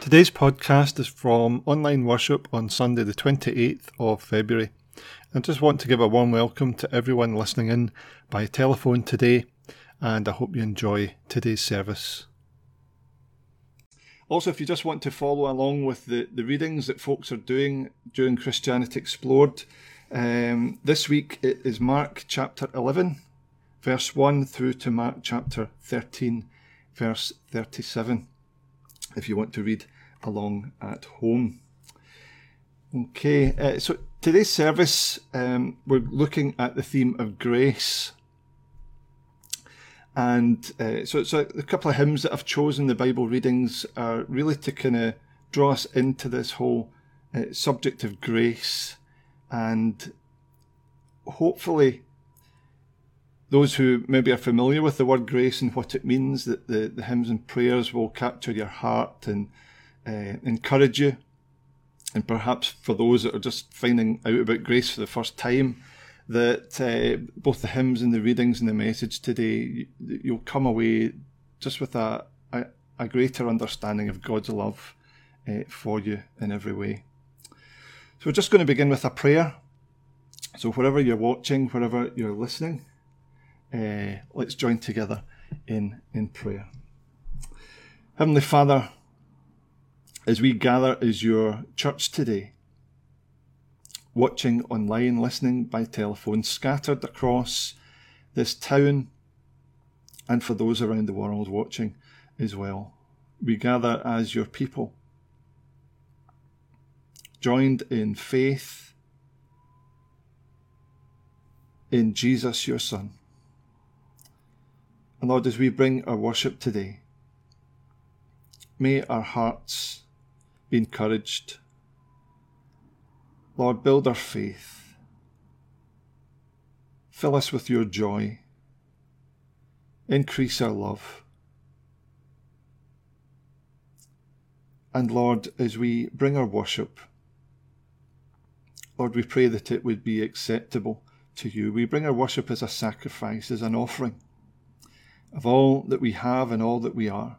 Today's podcast is from online worship on Sunday, the 28th of February. I just want to give a warm welcome to everyone listening in by telephone today, and I hope you enjoy today's service. Also, if you just want to follow along with the, the readings that folks are doing during Christianity Explored, um, this week it is Mark chapter 11, verse 1 through to Mark chapter 13, verse 37, if you want to read along at home. Okay, uh, so today's service, um, we're looking at the theme of grace. And uh, so, so a couple of hymns that I've chosen, the Bible readings, are really to kind of draw us into this whole uh, subject of grace. And hopefully, those who maybe are familiar with the word grace and what it means, that the, the hymns and prayers will capture your heart and uh, encourage you. And perhaps for those that are just finding out about grace for the first time, that uh, both the hymns and the readings and the message today, you'll come away just with a, a, a greater understanding of God's love uh, for you in every way. So we're just going to begin with a prayer. So wherever you're watching, wherever you're listening, uh, let's join together in, in prayer. Heavenly Father, as we gather as your church today, watching online, listening by telephone, scattered across this town, and for those around the world watching as well. We gather as your people, joined in faith in Jesus, your Son. And Lord, as we bring our worship today, may our hearts be encouraged. Lord, build our faith. Fill us with your joy. Increase our love. And Lord, as we bring our worship, Lord, we pray that it would be acceptable to you. We bring our worship as a sacrifice, as an offering of all that we have and all that we are,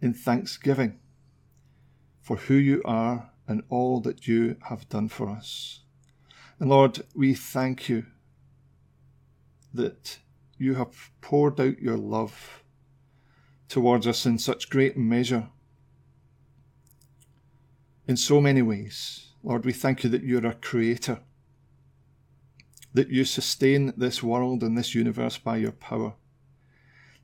in thanksgiving for who you are and all that you have done for us. And Lord, we thank you that you have poured out your love towards us in such great measure, in so many ways. Lord, we thank you that you're a creator, that you sustain this world and this universe by your power,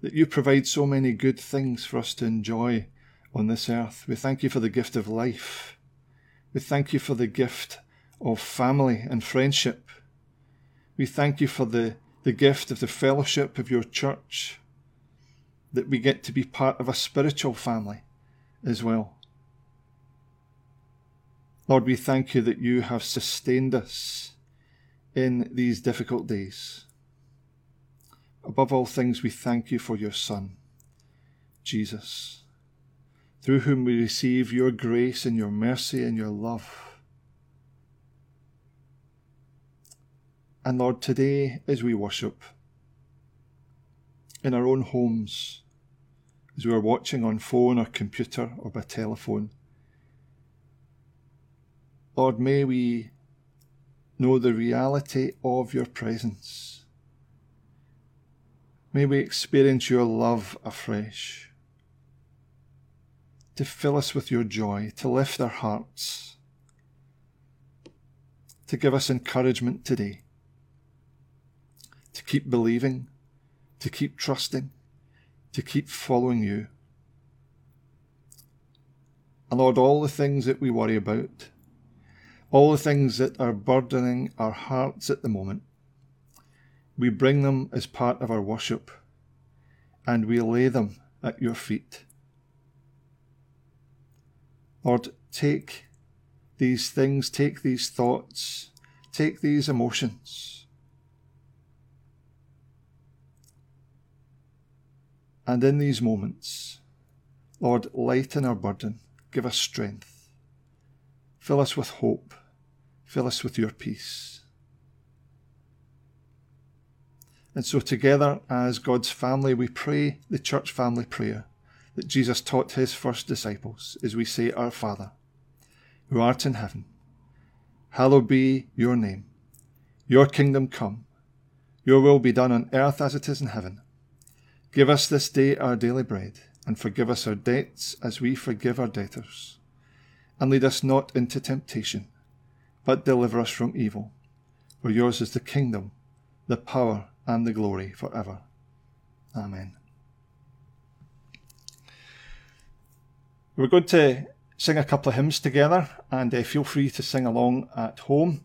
that you provide so many good things for us to enjoy on this earth. We thank you for the gift of life. We thank you for the gift of family and friendship. We thank you for the, the gift of the fellowship of your church, that we get to be part of a spiritual family as well. Lord, we thank you that you have sustained us in these difficult days. Above all things, we thank you for your Son, Jesus through whom we receive your grace and your mercy and your love. And Lord, today as we worship in our own homes, as we are watching on phone or computer or by telephone, Lord, may we know the reality of your presence. May we experience your love afresh to fill us with your joy, to lift our hearts, to give us encouragement today, to keep believing, to keep trusting, to keep following you. And Lord, all the things that we worry about, all the things that are burdening our hearts at the moment, we bring them as part of our worship and we lay them at your feet. Lord, take these things, take these thoughts, take these emotions. And in these moments, Lord, lighten our burden, give us strength, fill us with hope, fill us with your peace. And so, together as God's family, we pray the church family prayer that Jesus taught his first disciples as we say, Our Father, who art in heaven, hallowed be your name. Your kingdom come, your will be done on earth as it is in heaven. Give us this day our daily bread, and forgive us our debts as we forgive our debtors. And lead us not into temptation, but deliver us from evil. For yours is the kingdom, the power, and the glory forever. Amen. We're going to sing a couple of hymns together, and uh, feel free to sing along at home.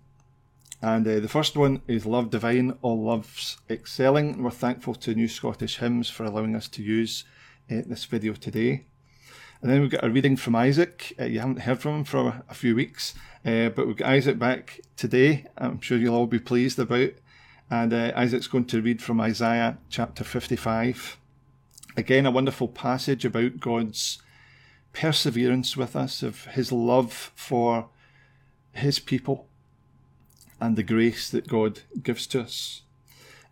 And uh, the first one is Love Divine, All Loves Excelling. We're thankful to New Scottish Hymns for allowing us to use uh, this video today. And then we've got a reading from Isaac. Uh, you haven't heard from him for a few weeks, uh, but we've got Isaac back today. I'm sure you'll all be pleased about. And uh, Isaac's going to read from Isaiah chapter 55. Again, a wonderful passage about God's perseverance with us, of his love for his people, and the grace that God gives to us.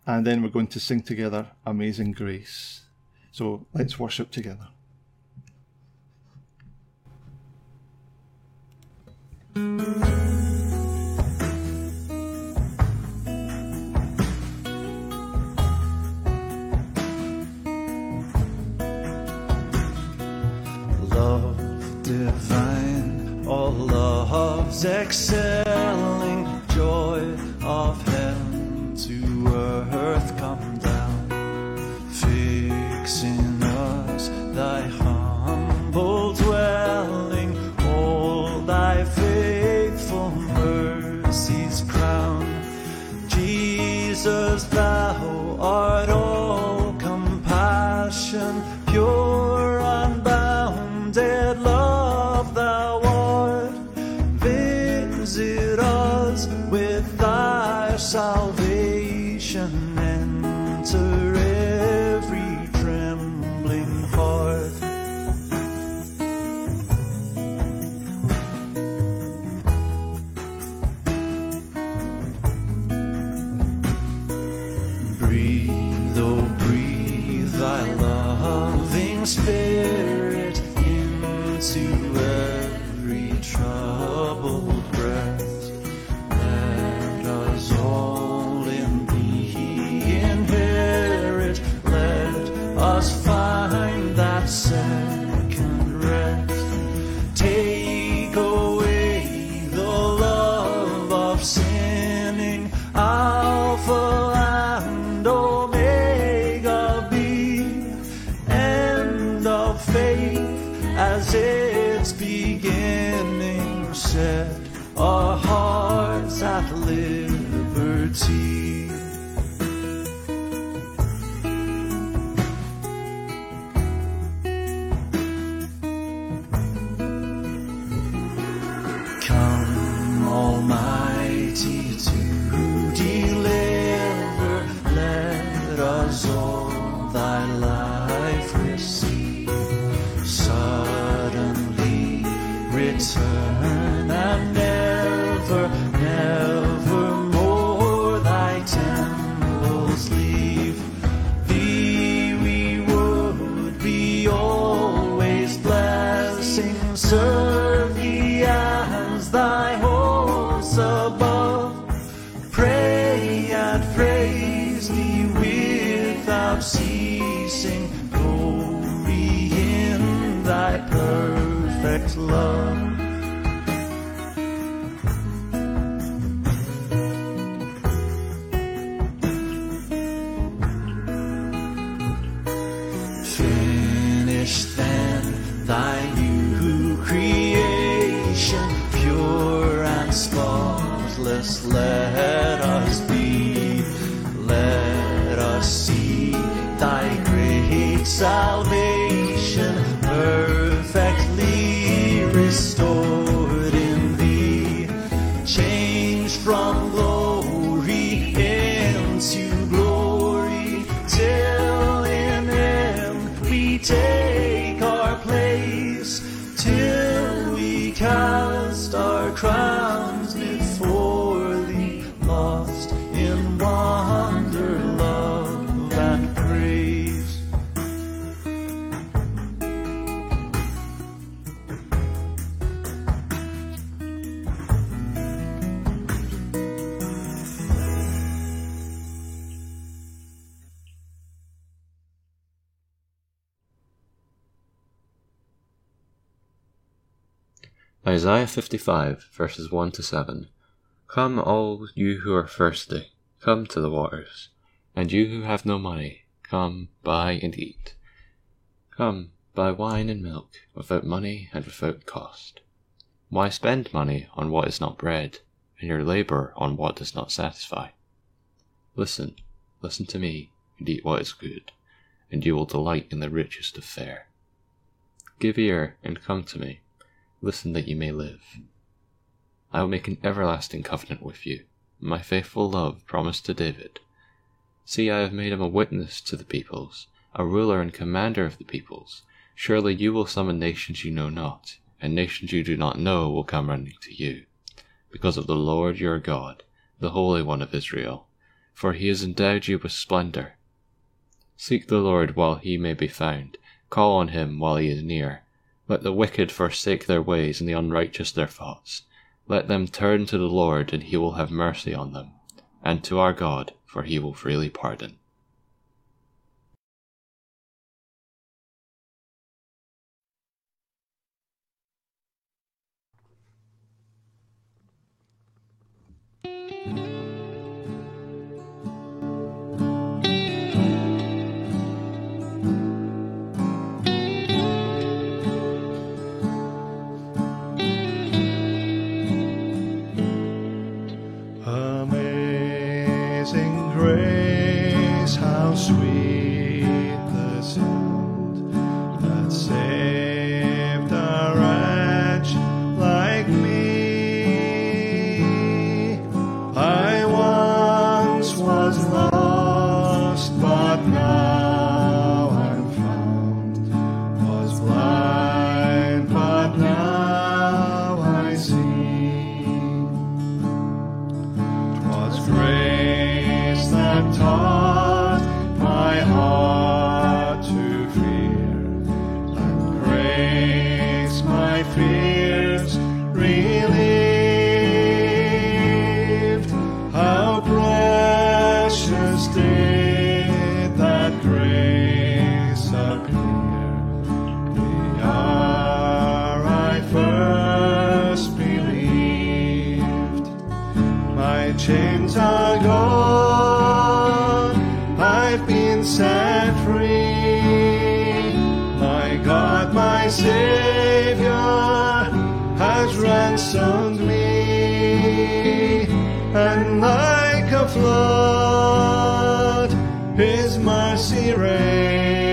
And then we're going to sing together Amazing Grace. So let's worship together. Love's excelling joy of heaven to earth as thy hosts above. Pray and praise thee without ceasing, glory in thy perfect love. Isaiah 55, verses 1 to 7. Come, all you who are thirsty, come to the waters, and you who have no money, come, buy and eat. Come, buy wine and milk, without money and without cost. Why spend money on what is not bread, and your labor on what does not satisfy? Listen, listen to me, and eat what is good, and you will delight in the richest of fare. Give ear and come to me Listen that you may live. I will make an everlasting covenant with you, my faithful love promised to David. See, I have made him a witness to the peoples, a ruler and commander of the peoples. Surely you will summon nations you know not, and nations you do not know will come running to you, because of the Lord your God, the Holy One of Israel, for he has endowed you with splendor. Seek the Lord while he may be found, call on him while he is near. Let the wicked forsake their ways and the unrighteous their thoughts. Let them turn to the Lord, and he will have mercy on them, and to our God, for he will freely pardon. Set free. My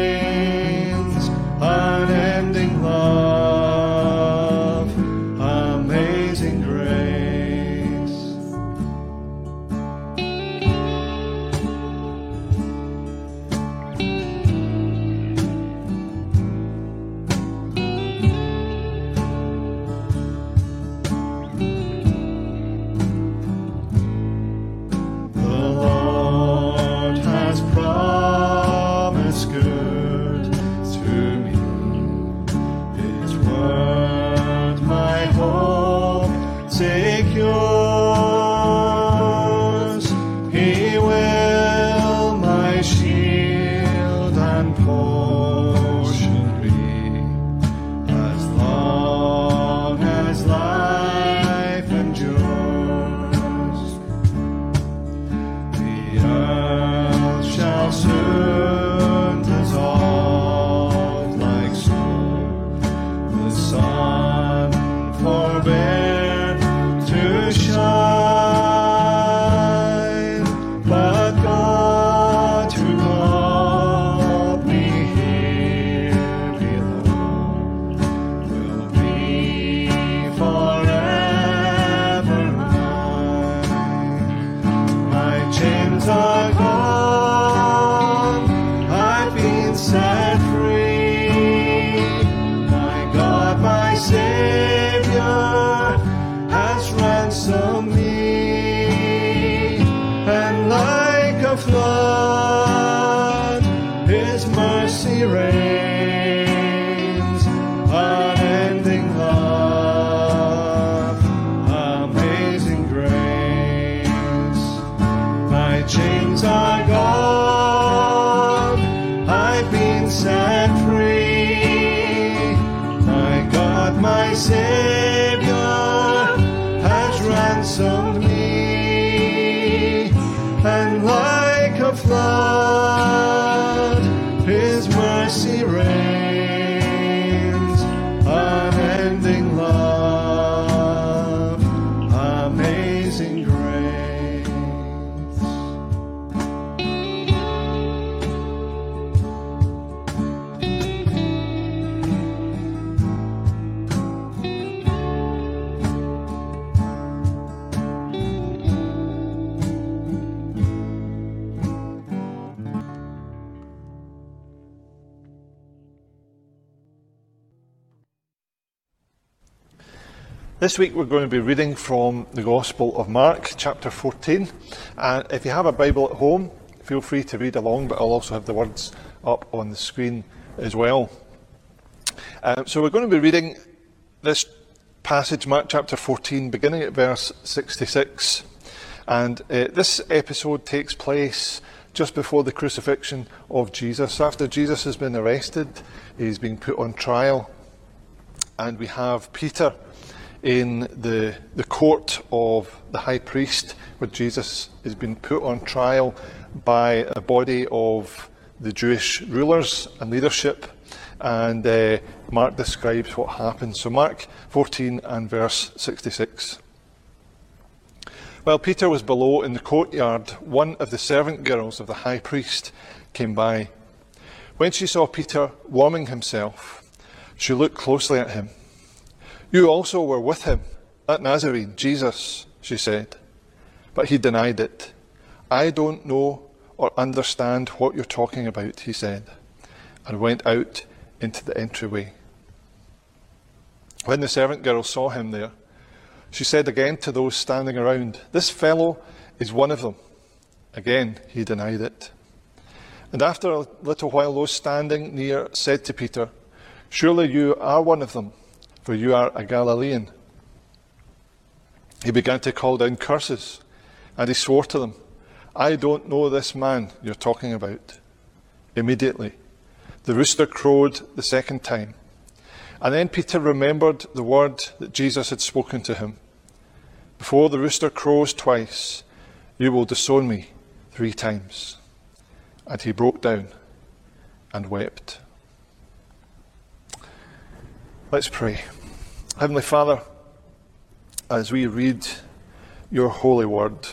This week we're going to be reading from the Gospel of Mark, chapter 14. And if you have a Bible at home, feel free to read along, but I'll also have the words up on the screen as well. Um, so we're going to be reading this passage, Mark chapter 14, beginning at verse 66. And uh, this episode takes place just before the crucifixion of Jesus. After Jesus has been arrested, he's been put on trial. And we have Peter in the, the court of the high priest, where Jesus has been put on trial by a body of the Jewish rulers and leadership. And uh, Mark describes what happened. So, Mark 14 and verse 66. While Peter was below in the courtyard, one of the servant girls of the high priest came by. When she saw Peter warming himself, she looked closely at him. You also were with him, that Nazarene, Jesus, she said. But he denied it. I don't know or understand what you're talking about, he said, and went out into the entryway. When the servant girl saw him there, she said again to those standing around, This fellow is one of them. Again, he denied it. And after a little while, those standing near said to Peter, Surely you are one of them for you are a Galilean. He began to call down curses, and he swore to them, I don't know this man you're talking about. Immediately, the rooster crowed the second time. And then Peter remembered the word that Jesus had spoken to him Before the rooster crows twice, you will disown me three times. And he broke down and wept. Let's pray. Heavenly Father, as we read your holy word,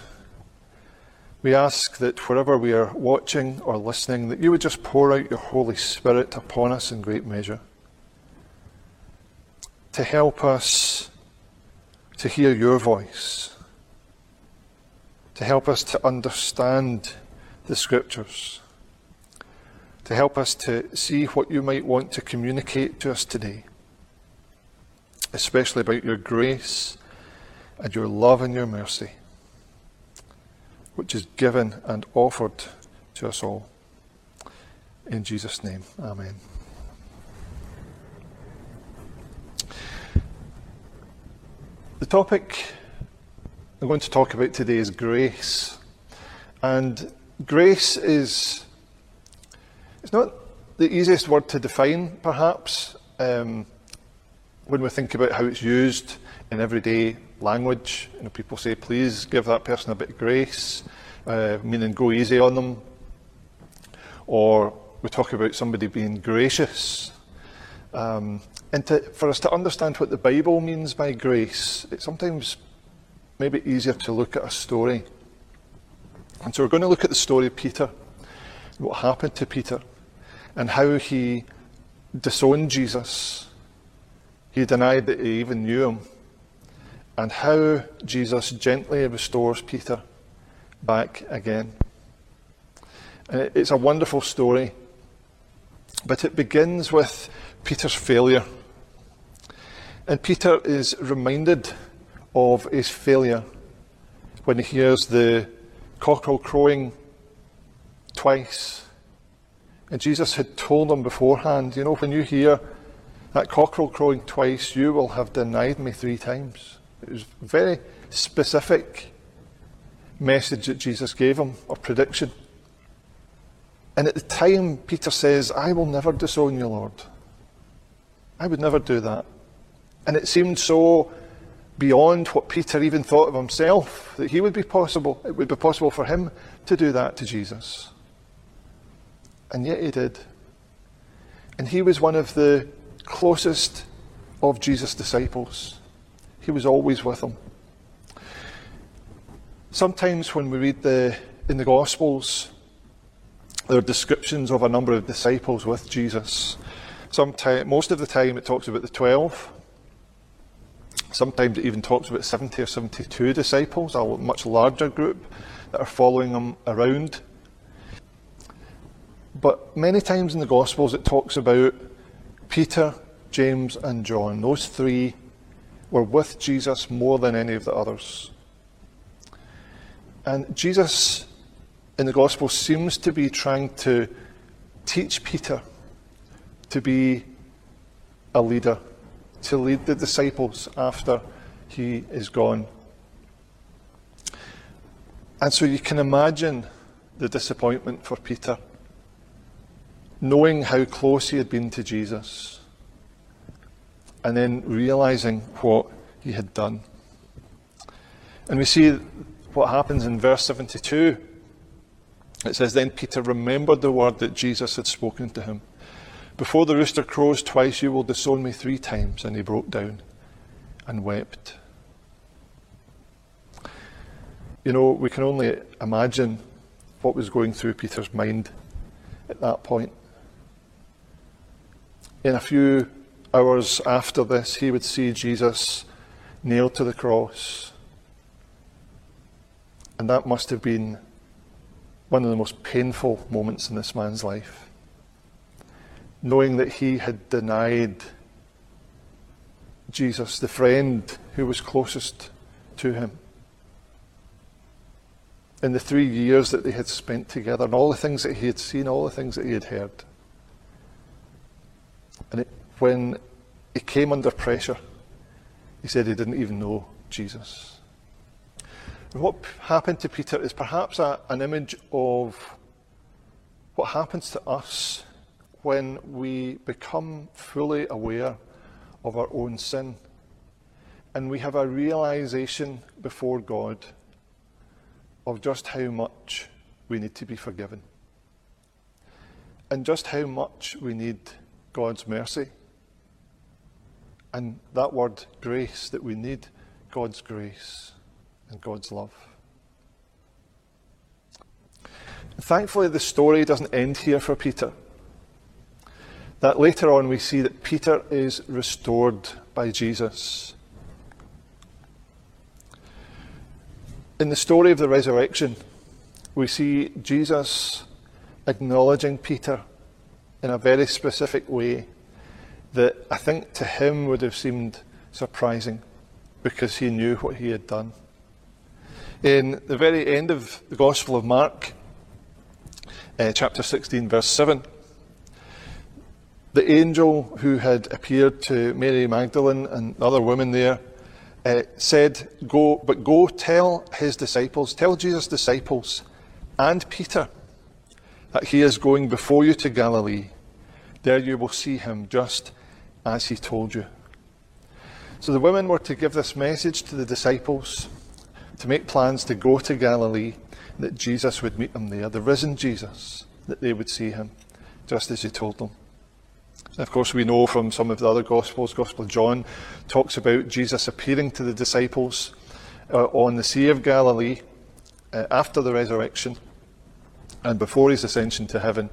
we ask that wherever we are watching or listening, that you would just pour out your Holy Spirit upon us in great measure to help us to hear your voice, to help us to understand the Scriptures, to help us to see what you might want to communicate to us today especially about your grace and your love and your mercy, which is given and offered to us all. In Jesus' name, Amen. The topic I'm going to talk about today is grace. And grace is it's not the easiest word to define, perhaps. Um, when we think about how it's used in everyday language, you know, people say, please give that person a bit of grace, uh, meaning go easy on them. Or we talk about somebody being gracious. Um, and to, for us to understand what the Bible means by grace, it's sometimes maybe easier to look at a story. And so we're going to look at the story of Peter, what happened to Peter, and how he disowned Jesus he denied that he even knew him. And how Jesus gently restores Peter back again. It's a wonderful story, but it begins with Peter's failure. And Peter is reminded of his failure when he hears the cockerel crowing twice. And Jesus had told him beforehand, you know, when you hear that cockerel crowing twice, you will have denied me three times. It was a very specific message that Jesus gave him, or prediction. And at the time, Peter says, I will never disown you, Lord. I would never do that. And it seemed so beyond what Peter even thought of himself that he would be possible, it would be possible for him to do that to Jesus. And yet he did. And he was one of the closest of Jesus' disciples. He was always with them. Sometimes when we read the, in the Gospels, there are descriptions of a number of disciples with Jesus. Sometime, most of the time it talks about the 12. Sometimes it even talks about 70 or 72 disciples, a much larger group that are following him around. But many times in the Gospels it talks about Peter, James, and John, those three were with Jesus more than any of the others. And Jesus in the Gospel seems to be trying to teach Peter to be a leader, to lead the disciples after he is gone. And so you can imagine the disappointment for Peter, knowing how close he had been to Jesus, and then realizing what he had done. And we see what happens in verse 72. It says, Then Peter remembered the word that Jesus had spoken to him. Before the rooster crows twice, you will disown me three times. And he broke down and wept. You know, we can only imagine what was going through Peter's mind at that point. In a few hours after this, he would see Jesus nailed to the cross. And that must have been one of the most painful moments in this man's life. Knowing that he had denied Jesus, the friend who was closest to him. In the three years that they had spent together, and all the things that he had seen, all the things that he had heard. And it, when he came under pressure, he said he didn't even know Jesus. And what happened to Peter is perhaps a, an image of what happens to us when we become fully aware of our own sin and we have a realization before God of just how much we need to be forgiven and just how much we need God's mercy. And that word grace, that we need God's grace and God's love. Thankfully, the story doesn't end here for Peter. That later on we see that Peter is restored by Jesus. In the story of the resurrection, we see Jesus acknowledging Peter in a very specific way that I think to him would have seemed surprising because he knew what he had done. In the very end of the Gospel of Mark, uh, chapter 16, verse 7, the angel who had appeared to Mary Magdalene and other women there uh, said, Go, but go tell his disciples, tell Jesus' disciples and Peter that he is going before you to Galilee. There you will see him just as he told you. So the women were to give this message to the disciples to make plans to go to Galilee, that Jesus would meet them there, the risen Jesus, that they would see him, just as he told them. Of course, we know from some of the other Gospels, Gospel John talks about Jesus appearing to the disciples uh, on the Sea of Galilee uh, after the resurrection and before his ascension to heaven.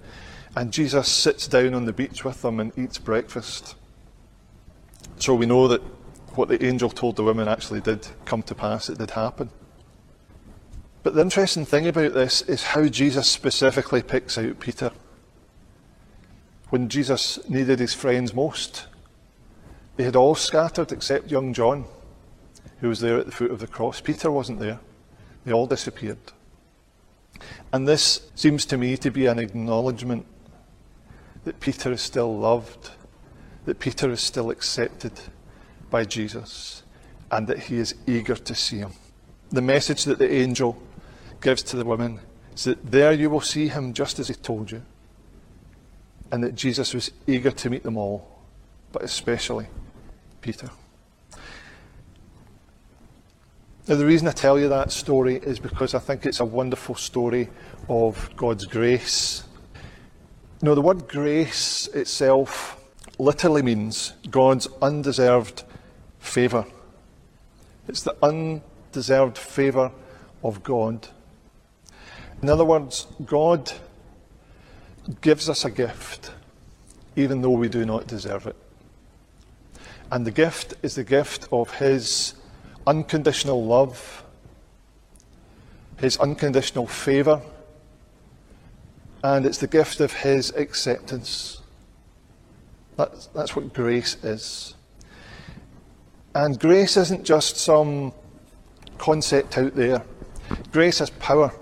And Jesus sits down on the beach with them and eats breakfast. So we know that what the angel told the women actually did come to pass, it did happen. But the interesting thing about this is how Jesus specifically picks out Peter. When Jesus needed his friends most, they had all scattered except young John, who was there at the foot of the cross. Peter wasn't there, they all disappeared. And this seems to me to be an acknowledgement that Peter is still loved, that Peter is still accepted by Jesus, and that he is eager to see him. The message that the angel gives to the women is that there you will see him just as he told you. And that Jesus was eager to meet them all, but especially Peter. Now, the reason I tell you that story is because I think it's a wonderful story of God's grace. Know, the word grace itself literally means God's undeserved favour. It's the undeserved favour of God in other words, God gives us a gift even though we do not deserve it. And the gift is the gift of His unconditional love, His unconditional favour, and it's the gift of His acceptance. That's, that's what grace is. And grace isn't just some concept out there. Grace has power.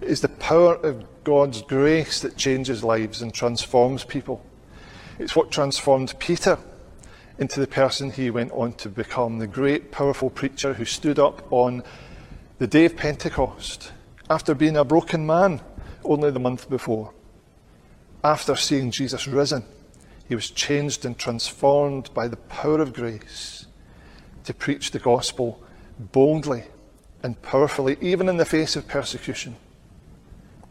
It is the power of God's grace that changes lives and transforms people. It's what transformed Peter into the person he went on to become, the great, powerful preacher who stood up on the day of Pentecost after being a broken man only the month before. After seeing Jesus risen, he was changed and transformed by the power of grace to preach the gospel boldly and powerfully, even in the face of persecution.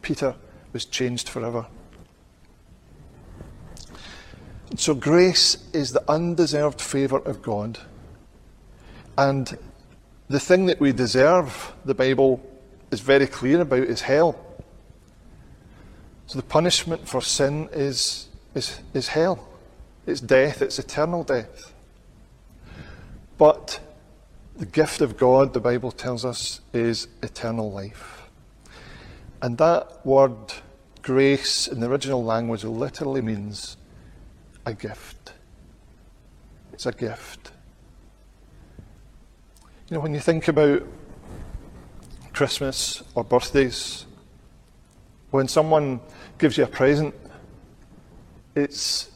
Peter was changed forever. So, grace is the undeserved favour of God. And the thing that we deserve, the Bible is very clear about, is hell. So, the punishment for sin is, is, is hell. It's death, it's eternal death. But the gift of God, the Bible tells us, is eternal life. And that word, grace, in the original language, literally means a gift. It's a gift. You know, when you think about Christmas or birthdays, when someone gives you a present, it's,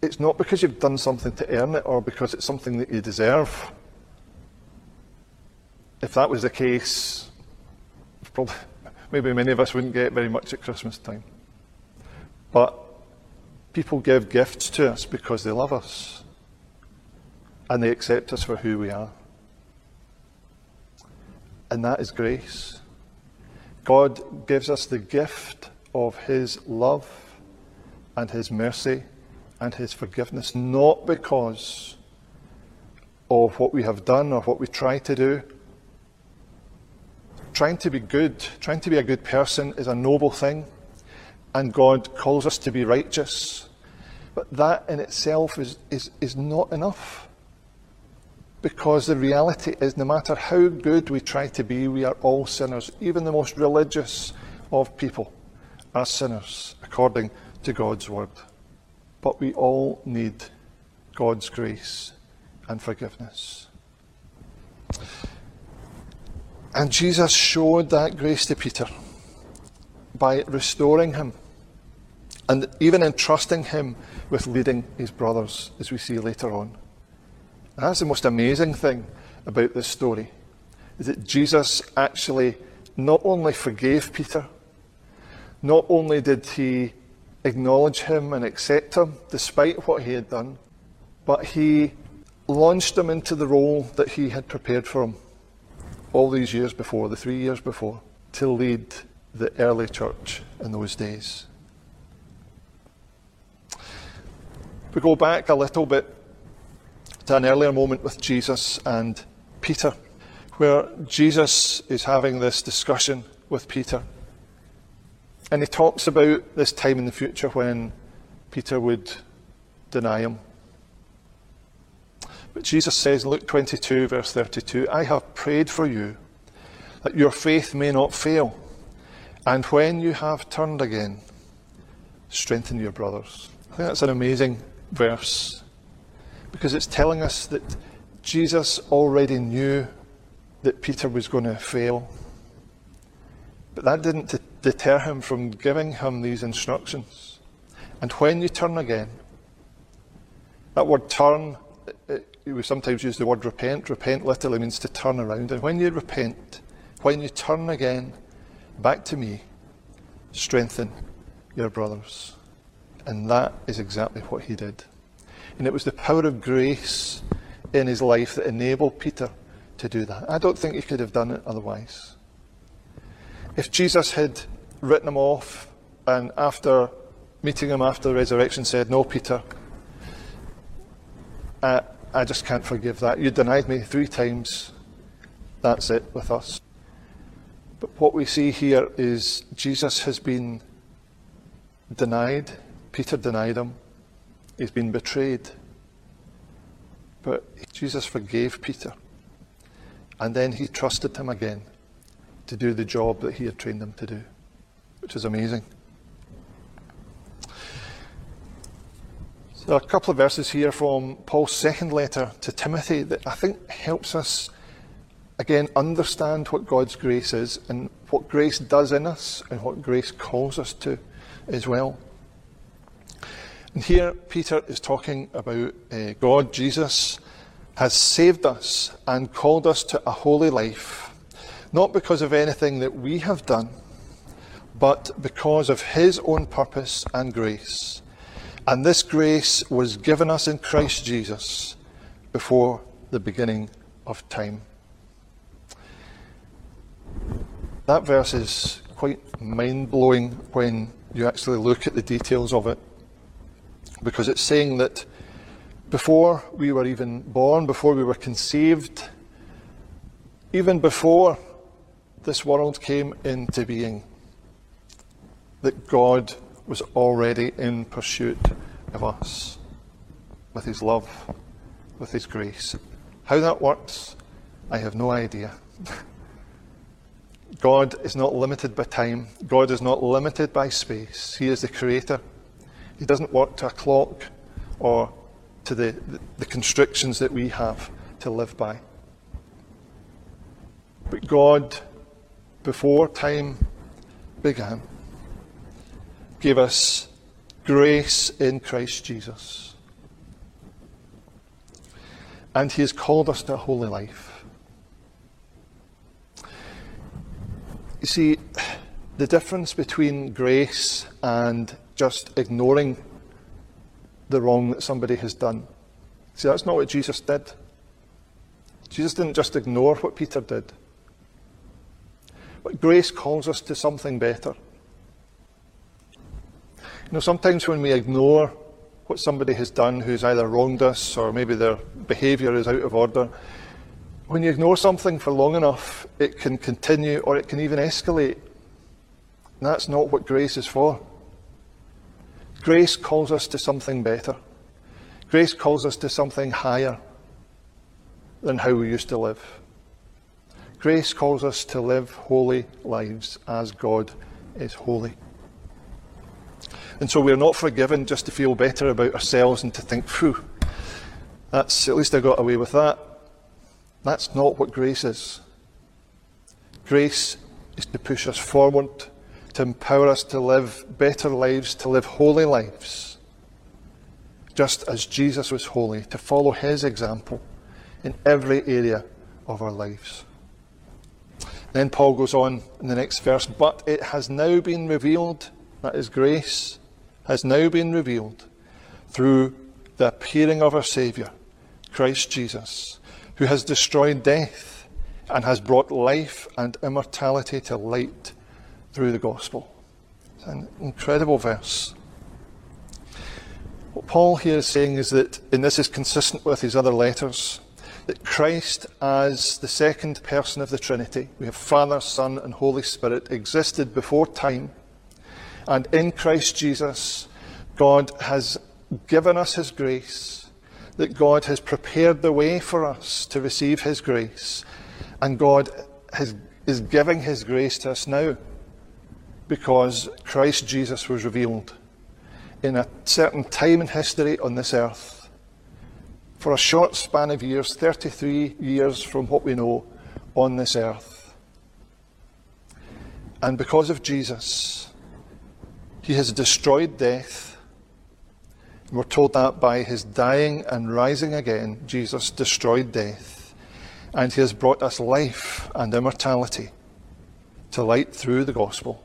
it's not because you've done something to earn it or because it's something that you deserve. If that was the case, probably, maybe many of us wouldn't get very much at Christmas time. But People give gifts to us because they love us and they accept us for who we are. And that is grace. God gives us the gift of His love and His mercy and His forgiveness, not because of what we have done or what we try to do. Trying to be good, trying to be a good person is a noble thing and God calls us to be righteous. But that in itself is, is, is not enough. Because the reality is, no matter how good we try to be, we are all sinners. Even the most religious of people are sinners, according to God's word. But we all need God's grace and forgiveness. And Jesus showed that grace to Peter by restoring him and even entrusting him with leading his brothers, as we see later on. And that's the most amazing thing about this story, is that Jesus actually not only forgave Peter, not only did he acknowledge him and accept him despite what he had done, but he launched him into the role that he had prepared for him all these years before, the three years before, to lead the early church in those days. We go back a little bit to an earlier moment with Jesus and Peter, where Jesus is having this discussion with Peter. And he talks about this time in the future when Peter would deny him. But Jesus says in Luke 22, verse 32, I have prayed for you that your faith may not fail. And when you have turned again, strengthen your brothers. I think that's an amazing verse because it's telling us that Jesus already knew that Peter was going to fail. But that didn't deter him from giving him these instructions. And when you turn again, that word turn, it, it, we sometimes use the word repent. Repent literally means to turn around. And when you repent, when you turn again back to me, strengthen your brothers. And that is exactly what he did. And it was the power of grace in his life that enabled Peter to do that. I don't think he could have done it otherwise. If Jesus had written him off and after meeting him after the resurrection said, No, Peter, I, I just can't forgive that. You denied me three times. That's it with us. But what we see here is Jesus has been denied Peter denied him. He's been betrayed. But Jesus forgave Peter. And then he trusted him again to do the job that he had trained him to do, which is amazing. So a couple of verses here from Paul's second letter to Timothy that I think helps us again understand what God's grace is and what grace does in us and what grace calls us to as well. And here Peter is talking about uh, God, Jesus, has saved us and called us to a holy life, not because of anything that we have done, but because of his own purpose and grace. And this grace was given us in Christ Jesus before the beginning of time. That verse is quite mind blowing when you actually look at the details of it because it's saying that before we were even born, before we were conceived, even before this world came into being, that God was already in pursuit of us with His love, with His grace. How that works, I have no idea. God is not limited by time. God is not limited by space. He is the creator. He doesn't work to a clock or to the, the, constrictions that we have to live by. But God, before time began, gave us grace in Christ Jesus. And He has called us to a holy life. You see, the difference between grace and just ignoring the wrong that somebody has done. See, that's not what Jesus did. Jesus didn't just ignore what Peter did. But grace calls us to something better. You know, sometimes when we ignore what somebody has done who's either wronged us or maybe their behaviour is out of order, when you ignore something for long enough, it can continue or it can even escalate. And that's not what grace is for. Grace calls us to something better. Grace calls us to something higher than how we used to live. Grace calls us to live holy lives as God is holy. And so we're not forgiven just to feel better about ourselves and to think, phew, that's at least I got away with that. That's not what grace is. Grace is to push us forward to empower us to live better lives, to live holy lives, just as Jesus was holy, to follow his example in every area of our lives. Then Paul goes on in the next verse, but it has now been revealed, that is grace, has now been revealed through the appearing of our Saviour, Christ Jesus, who has destroyed death and has brought life and immortality to light through the gospel. It's an incredible verse. What Paul here is saying is that, and this is consistent with his other letters, that Christ, as the second person of the Trinity, we have Father, Son, and Holy Spirit, existed before time. And in Christ Jesus, God has given us his grace, that God has prepared the way for us to receive his grace, and God has, is giving his grace to us now because Christ Jesus was revealed in a certain time in history on this earth. For a short span of years, 33 years from what we know on this earth. And because of Jesus, he has destroyed death. And We're told that by his dying and rising again, Jesus destroyed death. And he has brought us life and immortality to light through the gospel.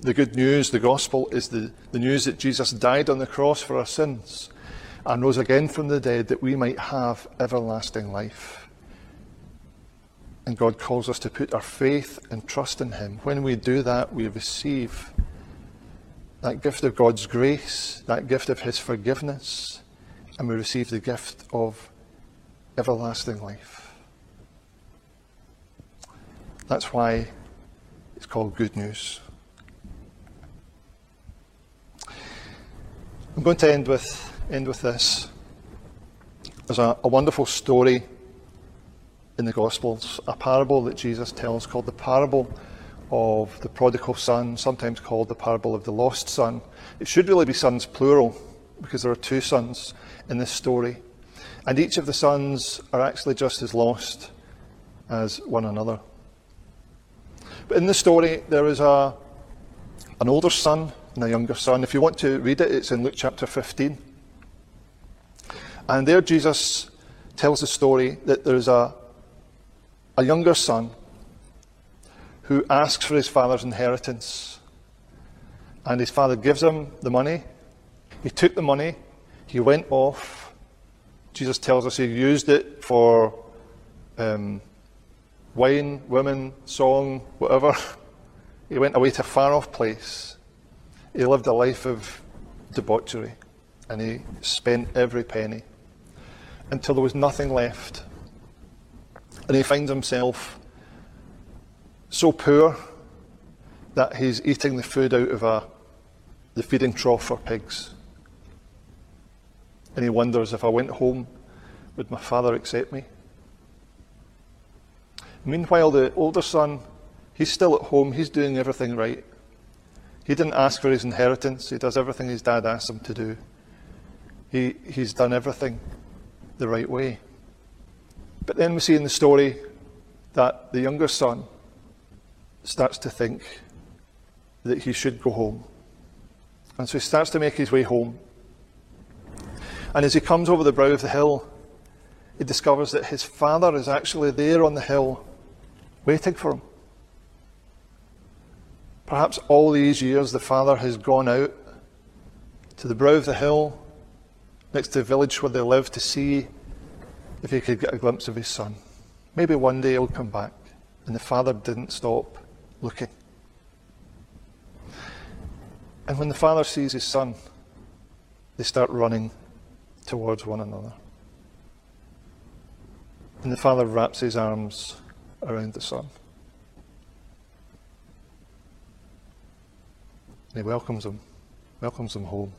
The good news, the gospel, is the, the news that Jesus died on the cross for our sins and rose again from the dead that we might have everlasting life. And God calls us to put our faith and trust in Him. When we do that, we receive that gift of God's grace, that gift of His forgiveness, and we receive the gift of everlasting life. That's why it's called good news. I'm going to end with, end with this. There's a, a wonderful story in the Gospels, a parable that Jesus tells called the parable of the prodigal son, sometimes called the parable of the lost son. It should really be sons plural, because there are two sons in this story. And each of the sons are actually just as lost as one another. But in the story, there is a, an older son and a younger son. If you want to read it, it's in Luke chapter 15. And there, Jesus tells the story that there is a, a younger son who asks for his father's inheritance. And his father gives him the money. He took the money, he went off. Jesus tells us he used it for um, wine, women, song, whatever. He went away to a far off place. He lived a life of debauchery and he spent every penny until there was nothing left. And he finds himself so poor that he's eating the food out of a, the feeding trough for pigs. And he wonders if I went home, would my father accept me? Meanwhile, the older son, he's still at home, he's doing everything right. He didn't ask for his inheritance, he does everything his dad asked him to do. He, he's done everything the right way. But then we see in the story that the younger son starts to think that he should go home. And so he starts to make his way home. And as he comes over the brow of the hill, he discovers that his father is actually there on the hill waiting for him. Perhaps all these years the father has gone out to the brow of the hill next to the village where they live to see if he could get a glimpse of his son. Maybe one day he'll come back. And the father didn't stop looking. And when the father sees his son, they start running towards one another. And the father wraps his arms around the son. And he welcomes them, welcomes him home.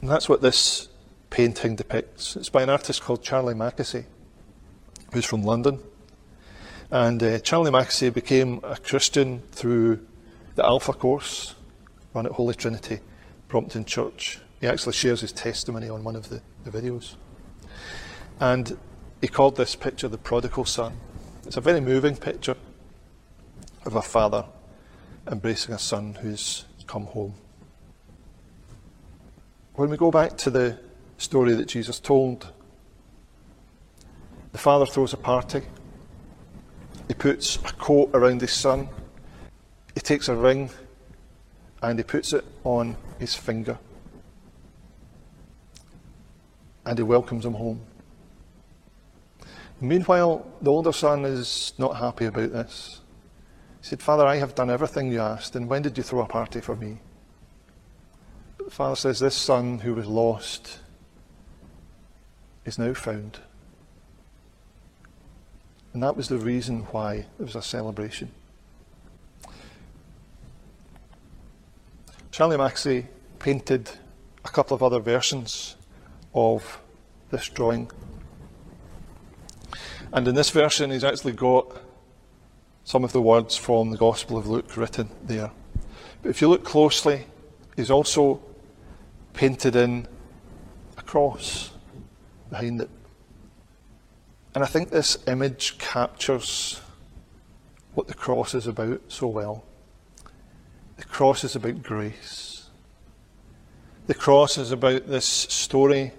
And that's what this painting depicts. It's by an artist called Charlie Mackesy, who's from London. And uh, Charlie Mackesy became a Christian through the Alpha course run at Holy Trinity, Brompton Church. He actually shares his testimony on one of the, the videos. And he called this picture the prodigal son. It's a very moving picture of a father embracing a son who's come home. When we go back to the story that Jesus told, the father throws a party. He puts a coat around his son. He takes a ring and he puts it on his finger. And he welcomes him home. Meanwhile, the older son is not happy about this. He said, Father, I have done everything you asked, and when did you throw a party for me? But the father says, This son who was lost is now found. And that was the reason why there was a celebration. Charlie Mackesy painted a couple of other versions of this drawing. And in this version, he's actually got some of the words from the Gospel of Luke written there. But if you look closely, he's also painted in a cross behind it. And I think this image captures what the cross is about so well. The cross is about grace. The cross is about this story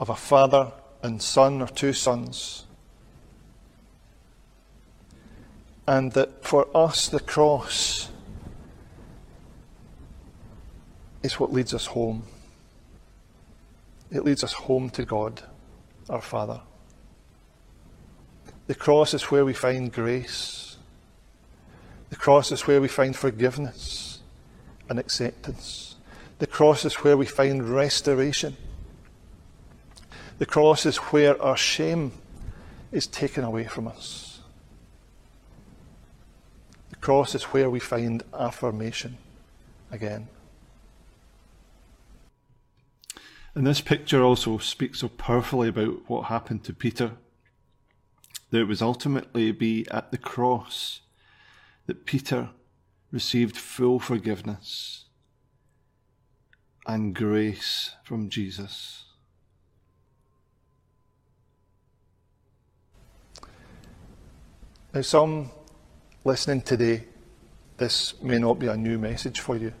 of a father and son, or two sons, and that for us the cross is what leads us home. It leads us home to God, our Father. The cross is where we find grace. The cross is where we find forgiveness and acceptance. The cross is where we find restoration. The cross is where our shame is taken away from us cross is where we find affirmation again. And this picture also speaks so powerfully about what happened to Peter. That it was ultimately be at the cross that Peter received full forgiveness and grace from Jesus. Now, some listening today, this may not be a new message for you.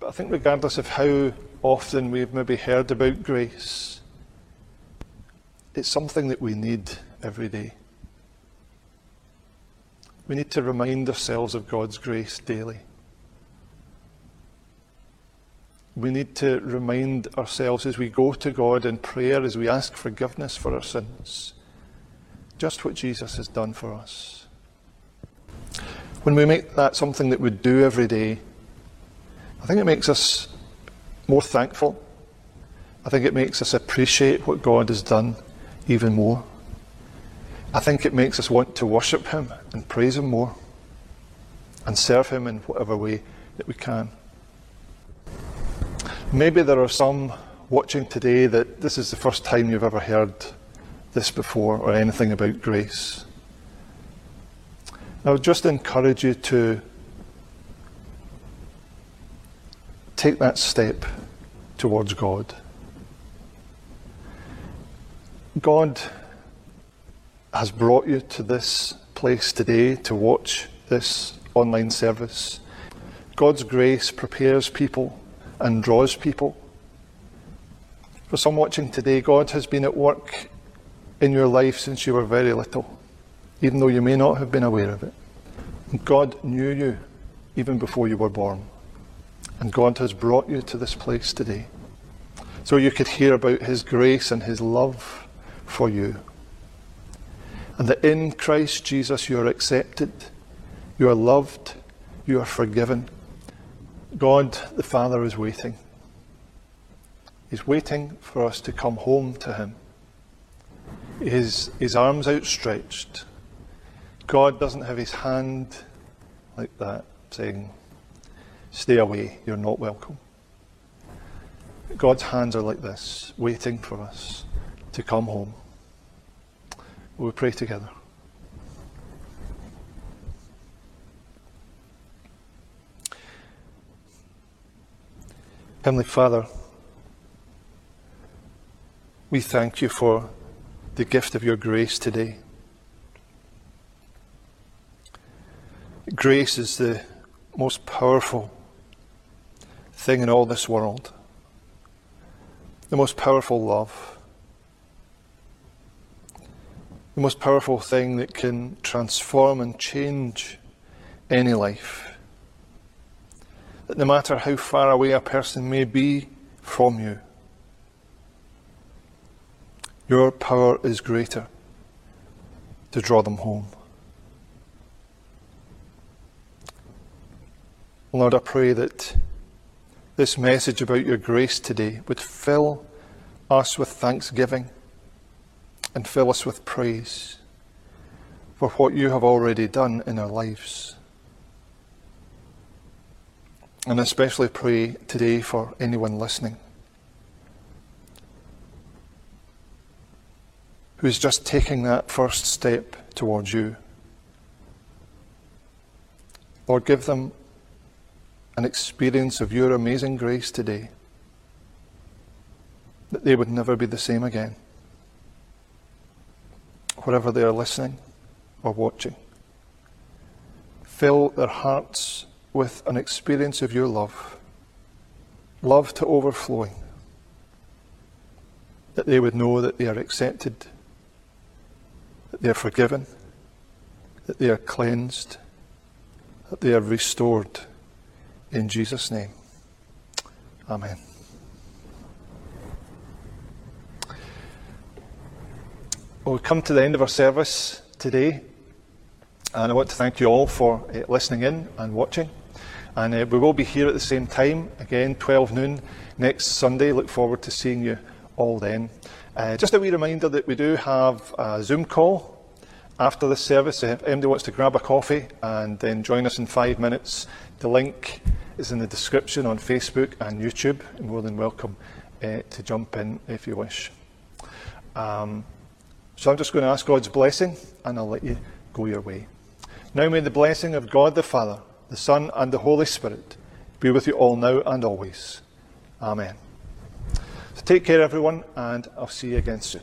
But I think, regardless of how often we've maybe heard about grace, it's something that we need every day. We need to remind ourselves of God's grace daily. We need to remind ourselves as we go to God in prayer, as we ask forgiveness for our sins, just what Jesus has done for us. When we make that something that we do every day, I think it makes us more thankful. I think it makes us appreciate what God has done even more. I think it makes us want to worship Him and praise Him more and serve Him in whatever way that we can. Maybe there are some watching today that this is the first time you've ever heard this before or anything about grace. I would just encourage you to take that step towards God. God has brought you to this place today to watch this online service. God's grace prepares people and draws people. For some watching today, God has been at work in your life since you were very little, even though you may not have been aware of it. God knew you even before you were born. And God has brought you to this place today so you could hear about His grace and His love for you. And that in Christ Jesus you are accepted, you are loved, you are forgiven. God the Father is waiting. He's waiting for us to come home to Him. His, his arms outstretched. God doesn't have His hand like that, saying, Stay away, you're not welcome. God's hands are like this, waiting for us to come home. We pray together? Heavenly Father, we thank you for the gift of your grace today. Grace is the most powerful thing in all this world, the most powerful love the most powerful thing that can transform and change any life. That no matter how far away a person may be from you, your power is greater to draw them home. Lord, I pray that this message about your grace today would fill us with thanksgiving and fill us with praise for what you have already done in our lives. And especially pray today for anyone listening who's just taking that first step towards you. Lord, give them an experience of your amazing grace today, that they would never be the same again wherever they are listening or watching. Fill their hearts with an experience of your love, love to overflowing, that they would know that they are accepted, that they are forgiven, that they are cleansed, that they are restored. In Jesus' name. Amen. Well, we've come to the end of our service today, and I want to thank you all for uh, listening in and watching. And uh, we will be here at the same time, again, 12 noon next Sunday. Look forward to seeing you all then. Uh, just a wee reminder that we do have a Zoom call after this service. If anybody wants to grab a coffee and then join us in five minutes, the link is in the description on Facebook and YouTube. You're more than welcome uh, to jump in if you wish. Um, so I'm just going to ask God's blessing and I'll let you go your way. Now may the blessing of God the Father, the Son, and the Holy Spirit be with you all now and always. Amen. So take care, everyone, and I'll see you again soon.